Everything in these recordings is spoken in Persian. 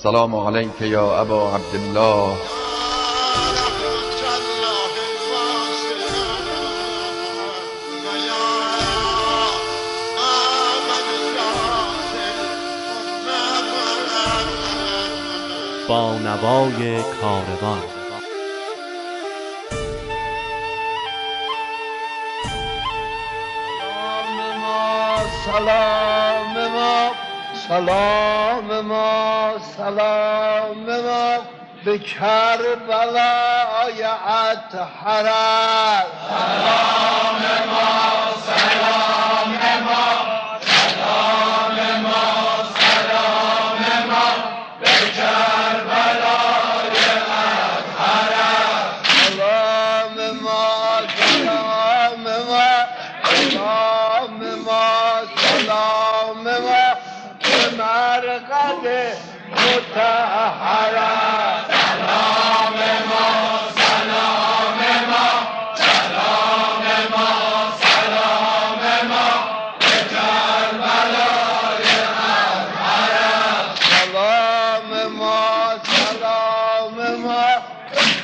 السلام عليك يا أبا عبد الله. با نوای کاروان. سلام ما سلام ما. سلام ما به کربلای اطهرت. سلام ما سلام مرقد متحرت سلام ما سلام ما سلام ما سلام ما. به کربلای اطهرت سلام ما سلام ما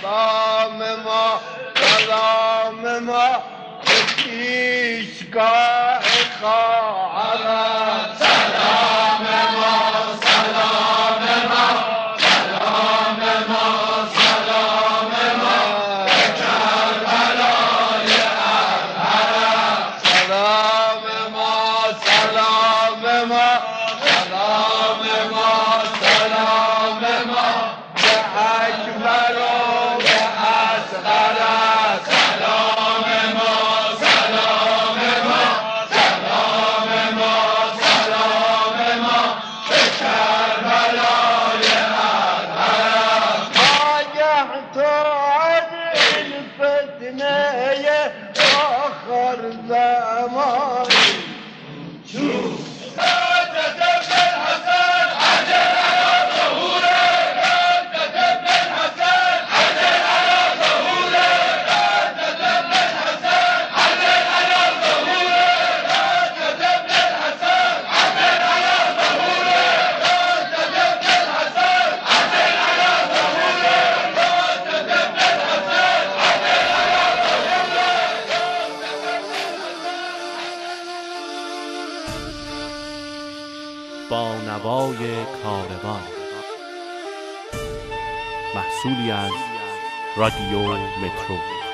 سلام ما سلام ما. به پیشگاه خواهرت تعب الفتنة يا آخر زمان. با نوای کاروان. محصولی از رادیو مترو.